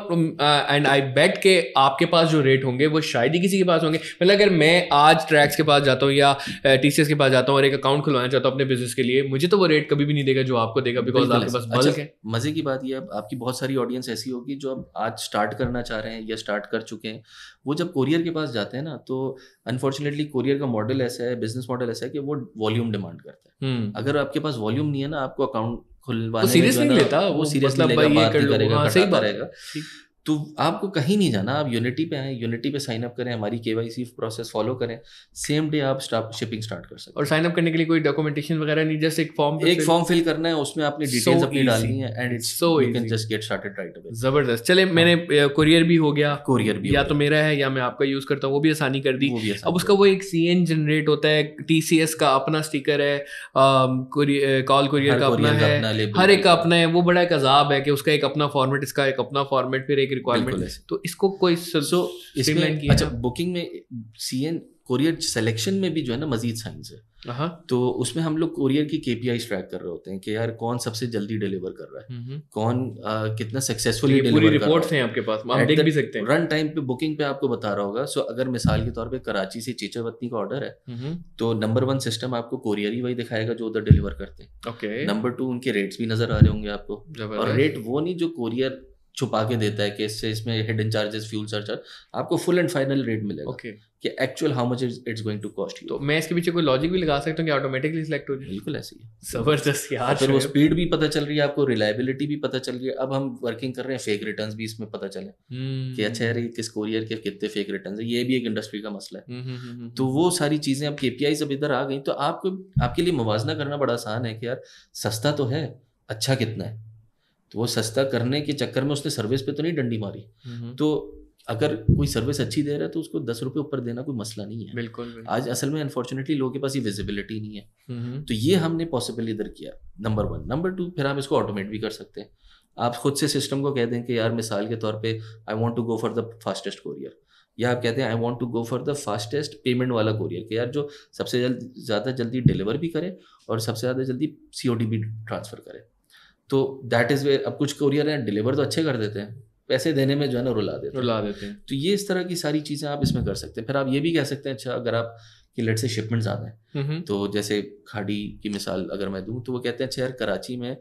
A: एंड आई बेट के आपके पास जो रेट होंगे वो शायद ही किसी के पास होंगे। मतलब अगर मैं आज ट्रैक्स के पास जाता हूँ या टीसीएस के पास जाता हूँ और एक अकाउंट खुलवाना चाहता हूँ अपने बिज़नेस के लिए मुझे तो वो रेट कभी भी नहीं देगा जो आपको देगा बिकॉज़ आपके पास बल्क अच्छा, है।
B: मज़े की बात यह आपकी बहुत सारी ऑडियंस ऐसी होगी जो अब आज स्टार्ट करना चाह रहे हैं या स्टार्ट कर चुके हैं। वो जब कोरियर के पास जाते हैं ना तो अनफॉर्चुनेटली कोरियर का मॉडल ऐसा है बिज़नेस मॉडल ऐसा है कि वो वॉल्यूम डिमांड करता है। हम्म। अगर आपके पास वॉल्यूम नहीं है ना आपको अकाउंट खुलवाने
A: वो सीरियस नहीं लेता
B: वो सीरियस मतलब लेगा बात करेगा हाँ सही बात रहेगा। तो आपको कहीं नहीं जाना आप यूनिटी पे आए यूनिटी पे साइन अप करें हमारी केवाईसी प्रोसेस फॉलो करें सेम डे आप शिपिंग स्टार्ट कर सकते
A: और साइन अप करने के लिए कोई डॉक्यूमेंटेशन वगैरह नहीं जस्ट एक फॉर्म
B: एक फॉर्म फिल करना है उसमें आपने डिटेल्स अपनी डालनी है and it's so you can just get started right away
A: ज़बरदस्त। चले हाँ। मैंने कोरियर भी हो गया।
B: कोरियर भी
A: या तो मेरा है या मैं आपका यूज़ करता हूँ वो भी आसानी कर दी। अब उसका वो एक सीएन जनरेट होता है टीसीएस का अपना स्टिकर है कॉल कोरियर का अपना है हर एक का अपना है वो बड़ा एक अजाब है कि उसका एक अपना फॉर्मेट इसका एक अपना फॉर्मेट फिर एक रिक्वायरमेंट तो इसको कोई
B: सो इसमें अच्छा बुकिंग में सी एन कोरियर सिलेक्शन में भी जो है ना मजीद साइंस है। हाँ। तो उसमें हम लोग कोरियर की केपीआई ट्रैक कर रहे होते हैं कि यार कौन सबसे जल्दी डिलीवर कर रहा है। हम्म, हम्म। कौन आ, कितना सक्सेसफुली
A: डिलीवर रिपोर्ट्स हैं। आपके पास आप देख भी सकते हैं।
B: रन टाइम पे बुकिंग पे आपको बता रहा होगा। सो अगर मिसाल के तौर पे कराची से चीचावतनी का ऑर्डर है हम्म, तो नंबर वन सिस्टम आपको कोरियर ही वही दिखाएगा जो उधर डिलीवर करते हैं।
A: ओके
B: नंबर टू उनके रेट्स भी नज़र आ रहे होंगे आपको। और रेट वो नहीं जो कोरियर छुपा के देता है कि इससे इसमें हिडन चार्जेस फ्यूल सरचार्ज आपको फुल एंड फाइनल रेट मिलेगा
A: okay.
B: कि actual how much it's going to cost you
A: तो मैं इसके पीछे कोई लॉजिक भी लगा सकता हूँ कि ऑटोमेटिकली सिलेक्ट हो
B: जाए? बिल्कुल ऐसे ही
A: ज़बरदस्त यार
B: फिर वो स्पीड भी पता चल रही है आपको रिलायबिलिटी भी पता चल रही है। अब हम वर्किंग कर रहे हैं फेक रिटर्न्स भी इसमें पता चले। hmm. कि अच्छा यार किस कोरियर के कितने फेक रिटर्न है? ये भी एक इंडस्ट्री का मसला है। hmm, hmm, तो वो सारी चीज़ें अब के जब इधर आ गई तो आपको आपके लिए मुवजना करना बड़ा आसान है कि यार सस्ता तो है अच्छा कितना है? तो वो सस्ता करने के चक्कर में उसने सर्विस पे तो नहीं डंडी मारी। तो अगर कोई सर्विस अच्छी दे रहा है तो उसको दस रुपये ऊपर देना कोई मसला नहीं है।
A: बिल्कुल, बिल्कुल।
B: आज असल में अनफॉर्चुनेटली लोगों के पास ये विजिबिलिटी नहीं है। तो ये हमने पॉसिबल इधर किया नंबर वन नंबर टू फिर आप इसको ऑटोमेट भी कर सकते हैं। आप खुद से सिस्टम को कह दें कि यार मिसाल के तौर पे I want to go for the fastest courier या आप कहते हैं I want to go for the fastest payment वाला कोरियर कि यार जो सबसे जल्द ज़्यादा जल्दी डिलीवर भी करे और सबसे ज़्यादा जल्दी सी भी ट्रांसफ़र करे। तो दैट इज़ वे अब कुछ कोरियर हैं डिलीवर तो अच्छे कर देते हैं पैसे देने में जो है ना रुला देते
A: हैं। रुला देते हैं।
B: तो ये इस तरह की सारी चीज़ें आप इसमें कर सकते हैं। फिर आप ये भी कह सकते हैं अच्छा अगर आप कि लेट से शिपमेंट ज़्यादा है तो जैसे खाड़ी की मिसाल अगर मैं दूँ तो वो कहते हैं अच्छा यार कराची में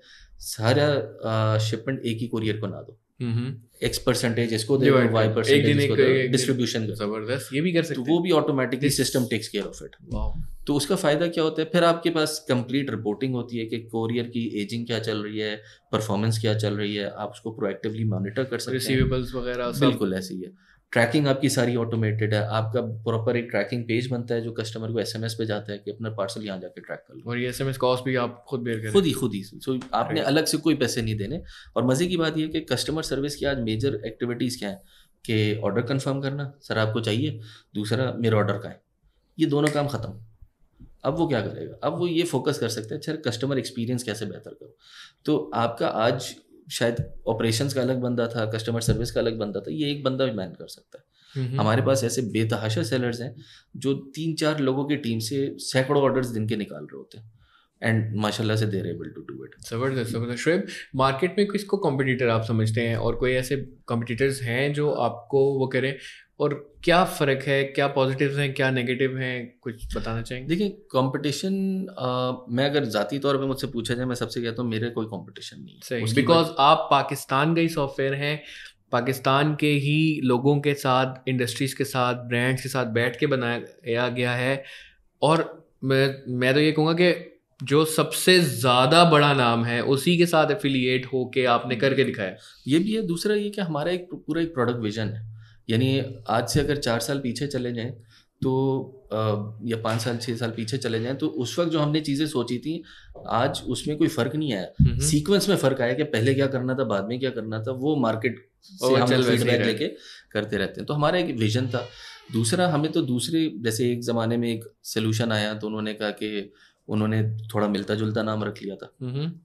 B: सारा शिपमेंट एक ही कोरियर को ना दो। एक्स परसेंटेज इसको दे वाई परसेंटेज डिस्ट्रीब्यूशन
A: ज़बरदस्त। ये भी कर सकते
B: तो वो भी automatically system takes care of it तो उसका फ़ायदा क्या होता है? फिर आपके पास कंप्लीट रिपोर्टिंग होती है कि कोरियर की एजिंग क्या चल रही है परफॉर्मेंस क्या चल रही है आप उसको प्रोएक्टिवली मॉनिटर कर सकते हैं।
A: रिसीवेबल्स वगैरह
B: बिल्कुल ऐसी है। ट्रैकिंग आपकी सारी ऑटोमेटेड है। आपका प्रॉपर एक ट्रैकिंग पेज बनता है जो कस्टमर को एसएमएस पे जाता है कि अपना पार्सल यहाँ जाके ट्रैक कर लो।
A: और ये एसएमएस कॉस्ट भी आप खुद बेर करें।
B: खुद ही खुद ही। सो आपने अलग से कोई पैसे नहीं देने। और मज़े की बात यह कि कस्टमर सर्विस की आज मेजर एक्टिविटीज़ क्या है? कि ऑर्डर कन्फर्म करना सर आपको चाहिए। दूसरा मेरा ऑर्डर का है? ये दोनों काम ख़त्म। अब वो क्या करेगा? अब वो ये फोकस कर सकते हैं अच्छा कस्टमर एक्सपीरियंस कैसे बेहतर करो? तो आपका आज शायद ऑपरेशंस का अलग बंदा था कस्टमर सर्विस का अलग बंदा था ये एक बंदा भी मैन कर सकता है। हमारे पास ऐसे बेतहाशा सेलर्स हैं जो तीन चार लोगों की टीम से सैकड़ों ऑर्डर्स दिन के निकाल रहे होते हैं। एंड माशाल्लाह से they're able to do it
A: ज़बरदस्त ज़बरदस्त। शुएब मार्केट में किसको कॉम्पिटिटर आप समझते हैं? और कोई ऐसे कॉम्पिटिटर्स हैं जो आपको वो करें और क्या फ़र्क है क्या पॉजिटिव हैं क्या नेगेटिव हैं कुछ बताना चाहेंगे?
B: देखिए कंपटीशन मैं अगर ज़ाती तौर पे मुझसे पूछा जाए मैं सबसे कहता हूँ मेरे कोई कंपटीशन नहीं
A: सही। बिकॉज़ आप पाकिस्तान का ही सॉफ्टवेयर हैं पाकिस्तान के ही लोगों के साथ इंडस्ट्रीज़ के साथ ब्रांड्स के साथ बैठ के बनाया गया है। और मैं मैं तो ये कहूँगा कि जो सबसे ज़्यादा बड़ा नाम है उसी के साथ एफिलिएट होके आपने करके दिखाया।
B: ये भी है। दूसरा ये कि हमारा एक पूरा एक प्रोडक्ट विजन है। यानी आज से अगर चार साल पीछे चले जाएँ तो या पाँच साल छः साल पीछे चले जाएँ तो उस वक्त जो हमने चीज़ें सोची थी आज उसमें कोई फ़र्क नहीं आया। सीक्वेंस में फ़र्क आया कि पहले क्या करना था बाद में क्या करना था वो मार्केट से हम फीडबैक लेके करते रहते हैं। तो हमारा एक विजन था। दूसरा हमें तो दूसरे जैसे एक ज़माने में एक सोल्यूशन आया तो उन्होंने कहा कि उन्होंने थोड़ा मिलता जुलता नाम रख लिया था।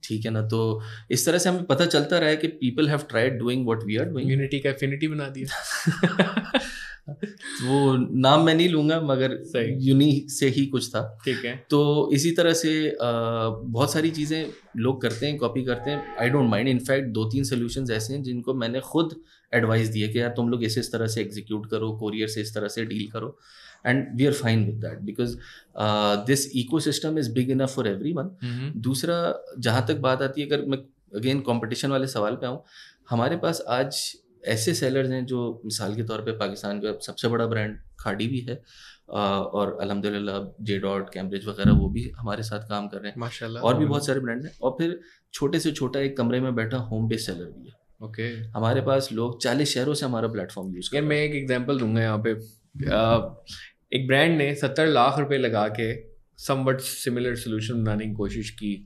B: ठीक है ना? तो इस तरह से हमें पता चलता रहा है कि people have tried doing what we are doing
A: Unity का एफिनिटी बना दिया।
B: वो नाम मैं नहीं लूँगा मगर यूनी से ही कुछ था।
A: ठीक है।
B: तो इसी तरह से आ, बहुत सारी चीज़ें लोग करते हैं कॉपी करते हैं। आई डोंट माइंड इनफैक्ट दो तीन सोल्यूशन ऐसे हैं जिनको मैंने खुद एडवाइस दिए कि यार तुम लोग इसे इस तरह से एग्जीक्यूट करो कोरियर से इस तरह से डील करो। And we are fine with that because this ecosystem is big enough for everyone दूसरा जहाँ तक बात आती है अगर मैं अगेन कॉम्पिटिशन वाले सवाल पे आऊँ हमारे पास आज ऐसे सेलर्स हैं जो मिसाल के तौर पे पाकिस्तान का सबसे बड़ा ब्रांड खाड़ी भी है और अलहमदिल्ला जे डॉट कैम्ब्रिज वगैरह वो भी हमारे साथ काम कर रहे हैं।
A: माशाल्लाह।
B: और भी बहुत सारे ब्रांड हैं। और फिर छोटे से छोटा एक कमरे में बैठा होम बेस्ड सेलर भी है।
A: ओके
B: हमारे पास लोग चालीस शहरों से हमारा प्लेटफॉर्म यूज़
A: कर मैं एक एग्ज़ाम्पल दूँगा यहाँ पे। एक ब्रांड ने सत्तर लाख रुपए लगा के समवट सिमिलर सोल्यूशन बनाने की कोशिश की।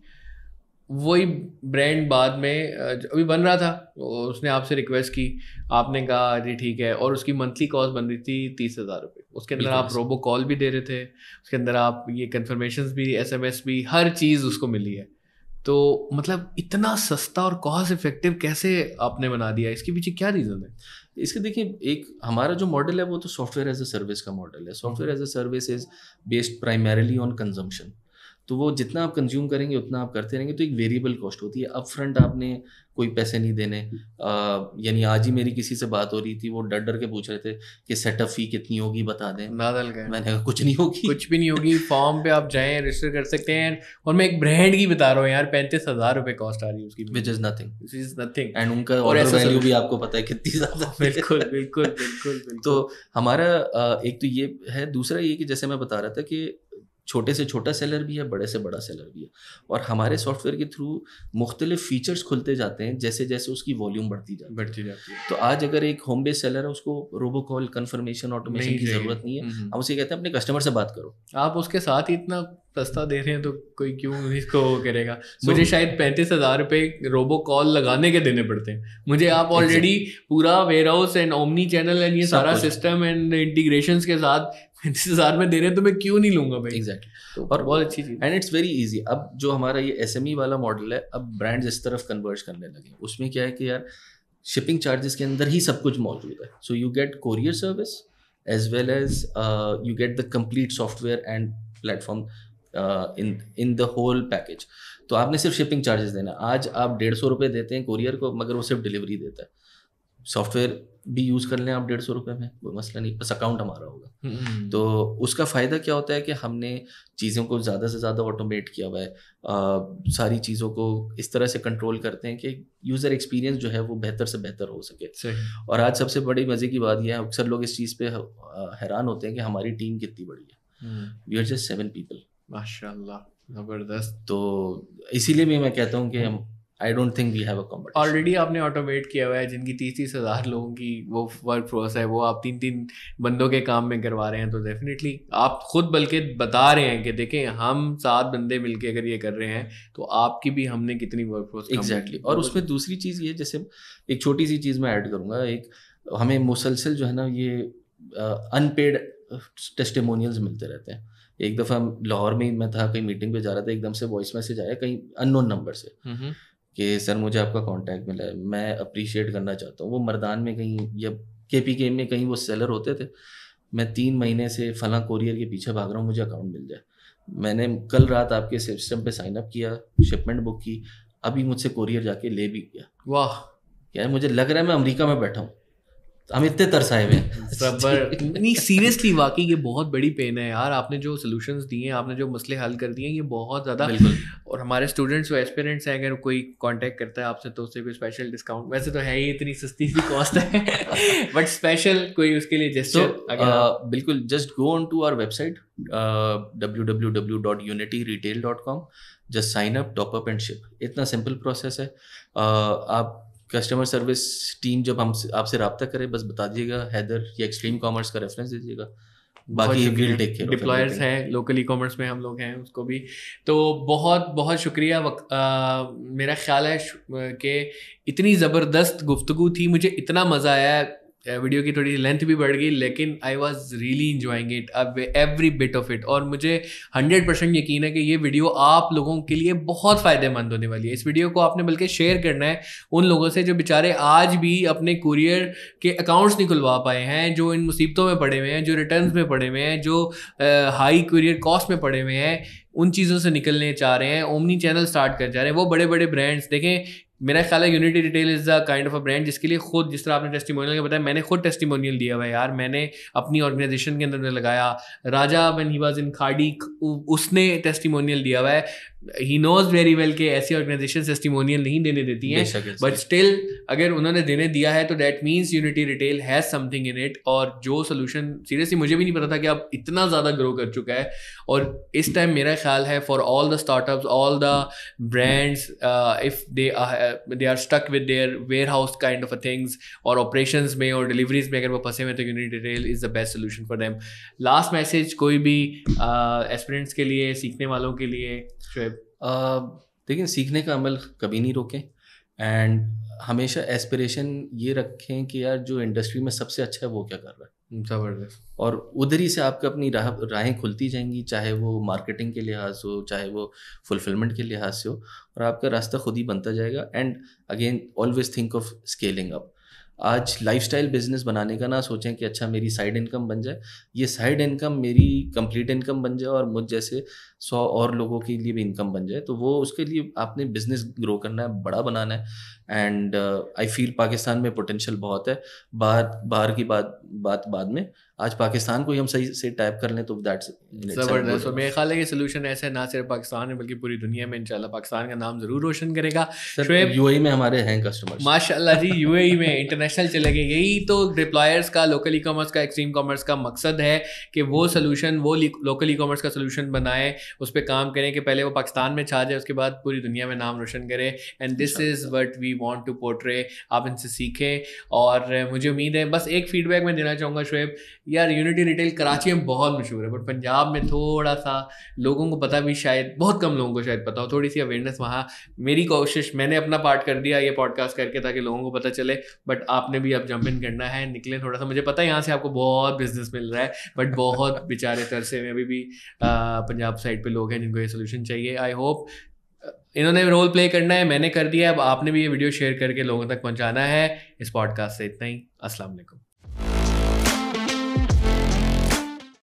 A: वही ब्रांड बाद में अभी बन रहा था उसने आपसे रिक्वेस्ट की। आपने कहा जी ठीक है। और उसकी मंथली कॉस्ट बन रही थी तीस हज़ार रुपये उसके अंदर आप रोबो कॉल भी दे रहे थे उसके अंदर आप ये कन्फर्मेशन भी एसएमएस भी हर चीज़ उसको मिली है। तो मतलब इतना सस्ता और कॉस्ट इफ़ेक्टिव कैसे आपने बना दिया? इसके पीछे क्या रीज़न है?
B: इसके देखिए, एक हमारा जो मॉडल है, वो तो सॉफ्टवेयर एज अ सर्विस का मॉडल है। Software as a service is based primarily on consumption तो वो जितना आप कंज्यूम करेंगे उतना आप करते रहेंगे तो एक वेरिएबल कॉस्ट होती है। अप फ्रंट आपने कोई पैसे नहीं देने। यानी आज ही मेरी किसी से बात हो रही थी वो डर डर के पूछ रहे थे कि सेटअप फ़ी कितनी होगी बता दें।
A: बादल गए।
B: मैंने कहा कुछ नहीं होगी।
A: कुछ भी नहीं होगी। फॉर्म पे आप जाएँ रजिस्टर कर सकते हैं। और मैं एक ब्रांड की बता रहा हूँ यार पैंतीस हज़ार रुपये कॉस्ट आ रही है उसकी।
B: Which is nothing
A: is nothing
B: and उनका ऑर्डर वैल्यू भी आपको पता है कितनी ज़्यादा
A: बिल्कुल बिल्कुल बिल्कुल
B: तो हमारा एक तो ये है। दूसरा ये कि जैसे मैं बता रहा था कि छोटे से छोटा सेलर भी है बड़े से बड़ा सेलर भी है। और हमारे सॉफ्टवेयर के थ्रू मुख्तलिफ़ फीचर्स खुलते जाते हैं जैसे जैसे उसकी वॉल्यूम बढ़ती जाती
A: बढ़ती जाती है।
B: तो आज अगर एक होम बेस्ड सेलर है उसको रोबो कॉल कन्फर्मेशन ऑटोमेशन की ज़रूरत नहीं है। हम्म। हम उसे कहते हैं अपने कस्टमर से बात करो।
A: आप उसके साथ ही इतना सस्ता दे रहे हैं तो कोई क्यों इसको करेगा? So, मुझे शायद पैंतीस हज़ार रुपये रोबो कॉल लगाने के देने पड़ते हैं। मुझे आप ऑलरेडी exactly. पूरा warehouse and omni channel and ये सारा सिस्टम एंड इंटीग्रेशन के साथ पैंतीस हज़ार में दे रहे हैं तो मैं क्यों नहीं लूँगा भाई?
B: एग्जैक्टली
A: तो और बहुत अच्छी चीज़।
B: एंड इट्स वेरी इजी अब जो हमारा ये एस e वाला मॉडल है अब ब्रांड्स इस तरफ़ कन्वर्ट करने लगे उसमें क्या है कि यार शिपिंग चार्जेस के अंदर ही सब कुछ मौजूद है। So you get courier service as well as you get the complete software and platform in in the whole package तो आपने सिर्फ़ शिपिंग चार्जेस देना आज आप डेढ़ सौ रुपये देते हैं कोरियर को मगर वो सिर्फ़ डिलीवरी देता है। सॉफ्टवेयर भी यूज़ कर लें आप डेढ़ सौ रुपये में कोई मसला नहीं बस अकाउंट हमारा होगा। हम्म। तो उसका फ़ायदा क्या होता है कि हमने चीज़ों को ज़्यादा से ज़्यादा ऑटोमेट किया हुआ है। आ, सारी चीज़ों को इस तरह से कंट्रोल करते हैं कि यूज़र एक्सपीरियंस जो है वो बेहतर से बेहतर हो सके। और आज सबसे बड़ी मज़े की बात यह है अक्सर लोग इस चीज़ पे हैरान होते हैं कि हमारी टीम कितनी बड़ी है। We are just seven people
A: माशा ज़बरदस्त।
B: तो इसीलिए भी मैं कहता हूँ कि हम I don't think we have a competition
A: already आपने ऑटोमेट किया हुआ है जिनकी तीस तीस हज़ार लोगों की वो वर्क फोर्स है वो आप तीन तीन बंदों के काम में करवा रहे हैं तो डेफिनेटली आप खुद बल्कि बता रहे हैं कि देखें हम सात बंदे मिलके अगर ये कर रहे हैं तो आपकी भी हमने कितनी वर्क फोर्स
B: एग्जैक्टली और उसमें दूसरी चीज़ ये जैसे एक छोटी सी चीज़ मैं ऐड करूँगा एक हमें मुसलसल जो है ना ये अनपेड टेस्टिमोनियल्स मिलते रहते हैं। एक दफ़ा लाहौर में मैं था कहीं मीटिंग पे जा रहा था एकदम से वॉइस मैसेज आया कहीं अननोन नंबर से। कि सर मुझे आपका कांटेक्ट मिला है मैं अप्रिशिएट करना चाहता हूँ। वो मरदान में कहीं या के पी के में कहीं वो सेलर होते थे मैं तीन महीने से फला कोरियर के पीछे भाग रहा हूँ मुझे अकाउंट मिल जाए। मैंने कल रात आपके सिस्टम पे साइन अप किया शिपमेंट बुक की अभी मुझसे कोरियर जाके ले भी गया।
A: वाह।
B: क्या मुझे लग रहा है मैं अमेरिका में बैठा हूँ। हम इतने तरसाए हुए
A: नहीं सीरियसली वाकई ये बहुत बड़ी पेन है यार। आपने जो सोल्यूशंस दिए हैं आपने जो मसले हल कर दिए हैं ये बहुत ज़्यादा और हमारे स्टूडेंट्स और एस्पिरेंट्स हैं अगर कोई कांटेक्ट करता है आपसे तो उससे कोई स्पेशल डिस्काउंट वैसे तो है ही इतनी सस्ती सी कॉस्ट है। बट स्पेशल कोई उसके लिए जस्ट
B: बिल्कुल just go on to our website W W W dot Unity Retail dot com just sign up top up and ship इतना सिंपल प्रोसेस है। Uh, आप कस्टमर सर्विस टीम जब हम आपसे रब्ता करे बस बता दीजिएगा हैदर या एक्सट्रीम कॉमर्स का रेफरेंस दीजिएगा। बाकी विल टेक केयर
A: डिप्लॉयर्स हैं लोकल ई कॉमर्स में हम लोग हैं उसको भी। तो बहुत बहुत शुक्रिया वक, आ, मेरा ख्याल है कि इतनी ज़बरदस्त गुफ्तु थी मुझे इतना मज़ा आया वीडियो की थोड़ी लेंथ भी बढ़ गई, लेकिन I was really enjoying it अब एवरी बिट ऑफ़ इट और मुझे हंड्रेड परसेंट यकीन है कि ये वीडियो आप लोगों के लिए बहुत फ़ायदेमंद होने वाली है। इस वीडियो को आपने बल्कि शेयर करना है उन लोगों से जो बेचारे आज भी अपने कुरियर के अकाउंट्स नहीं खुलवा पाए हैं, जो इन मुसीबतों में पड़े हुए हैं, जो रिटर्न में पड़े हुए हैं, जो हाई कुरियर कॉस्ट में पड़े हुए हैं, उन चीज़ों से निकलने चाह रहे हैं ओमनी चैनल स्टार्ट कर जा रहे हैं। वो बड़े बड़े ब्रांड्स देखें मेरा ख्याल है Unity Retail is the kind of a brand जिसके लिए खुद, जिस तरह आपने टेस्टिमोनियल का बताया, मैंने खुद टेस्टिमोनियल दिया हुआ यार। मैंने अपनी ऑर्गेनाइजेशन के अंदर लगाया। राजा वन ही वॉज़ इन खाड़ी उसने टेस्टिमोनियल दिया हुआ है। ही नोज़ वेरी वेल के ऐसी ऑर्गेनाइजेशन टेस्टिमोनियल नहीं देने देती हैं बट स्टिल अगर उन्होंने देने दिया है तो that means Unity Retail has something in it और जो सोल्यूशन सीरियसली मुझे भी नहीं पता था कि अब इतना ज़्यादा ग्रो कर चुका है और इस टाइम मेरा ख्याल है for all the startups all the brands if they they are stuck with their warehouse kind of a things और ऑपरेशन में और डिलीवरीज में अगर वो फंसे हुए तो Unity Retail is the best solution for them last message कोई भी एस्पिरेंट्स uh, के लिए सीखने वालों के लिए
B: देखिए सीखने का अमल कभी नहीं रोकें। एंड हमेशा एस्पिरेशन ये रखें कि यार जो इंडस्ट्री में सबसे अच्छा है वो क्या कर रहा है।
A: ज़बरदस्त।
B: और उधर ही से आपका अपनी राह राहें खुलती जाएँगी चाहे वो मार्केटिंग के लिहाज हो चाहे वो फुलफिलमेंट के लिहाज से हो और आपका रास्ता खुद ही बनता जाएगा। And again always think of scaling up आज लाइफस्टाइल बिज़नेस बनाने का ना सोचें कि अच्छा मेरी साइड इनकम बन जाए। ये साइड इनकम मेरी कंप्लीट इनकम बन जाए और मुझ जैसे सौ और लोगों के लिए भी इनकम बन जाए। तो वो उसके लिए आपने बिज़नेस ग्रो करना है, बड़ा बनाना है। एंड आई फील पाकिस्तान में पोटेंशियल बहुत है। बाहर बाहर की बात बात बाद में। आज पाकिस्तान को ही हम सही से टाइप कर लें तो दैट्स
A: ज़बरदस्त। और मेरे ख्याल है कि सोल्यूशन ऐसा है ना सिर्फ़ पाकिस्तान में बल्कि पूरी दुनिया में इंशाल्लाह पाकिस्तान का नाम ज़रूर रोशन करेगा।
B: शुएब यूएई में हमारे हैं कस्टमर
A: माशाल्लाह जी यूएई में इंटरनेशनल चले गए यही तो डिप्लॉयर्स का लोकल ई कॉमर्स का एक्सट्रीम कॉमर्स का मकसद है कि वो सोल्यूशन वो लोकल ई कॉमर्स का सोल्यूशन बनाए उस पर काम करें कि पहले वो पाकिस्तान में छा जाए उसके बाद पूरी दुनिया में नाम रोशन करें। And this is what we want to portray आप इनसे सीखें। और मुझे उम्मीद है, बस एक फीडबैक मैं देना चाहूँगा शुएब यार यूनिटी रिटेल कराची में बहुत मशहूर है बट पंजाब में थोड़ा सा लोगों को पता भी शायद, बहुत कम लोगों को शायद पता हो थोड़ी सी अवेयरनेस वहाँ। मेरी कोशिश, मैंने अपना पार्ट कर दिया ये पॉडकास्ट करके ताकि लोगों को पता चले बट आपने भी अब जंप इन करना है, निकले थोड़ा सा मुझे पता है यहाँ से आपको बहुत बिज़नेस मिल रहा है बट बहुत बेचारे तरसे में अभी भी पंजाब साइड पे लोग हैं जिनको ये सोल्यूशन चाहिए। आई होप इन्होंने रोल प्ले करना है, मैंने कर दिया अब आपने भी ये वीडियो शेयर करके लोगों तक पहुंचाना है। इस पॉडकास्ट से इतना ही। अस्सलाम वालेकुम।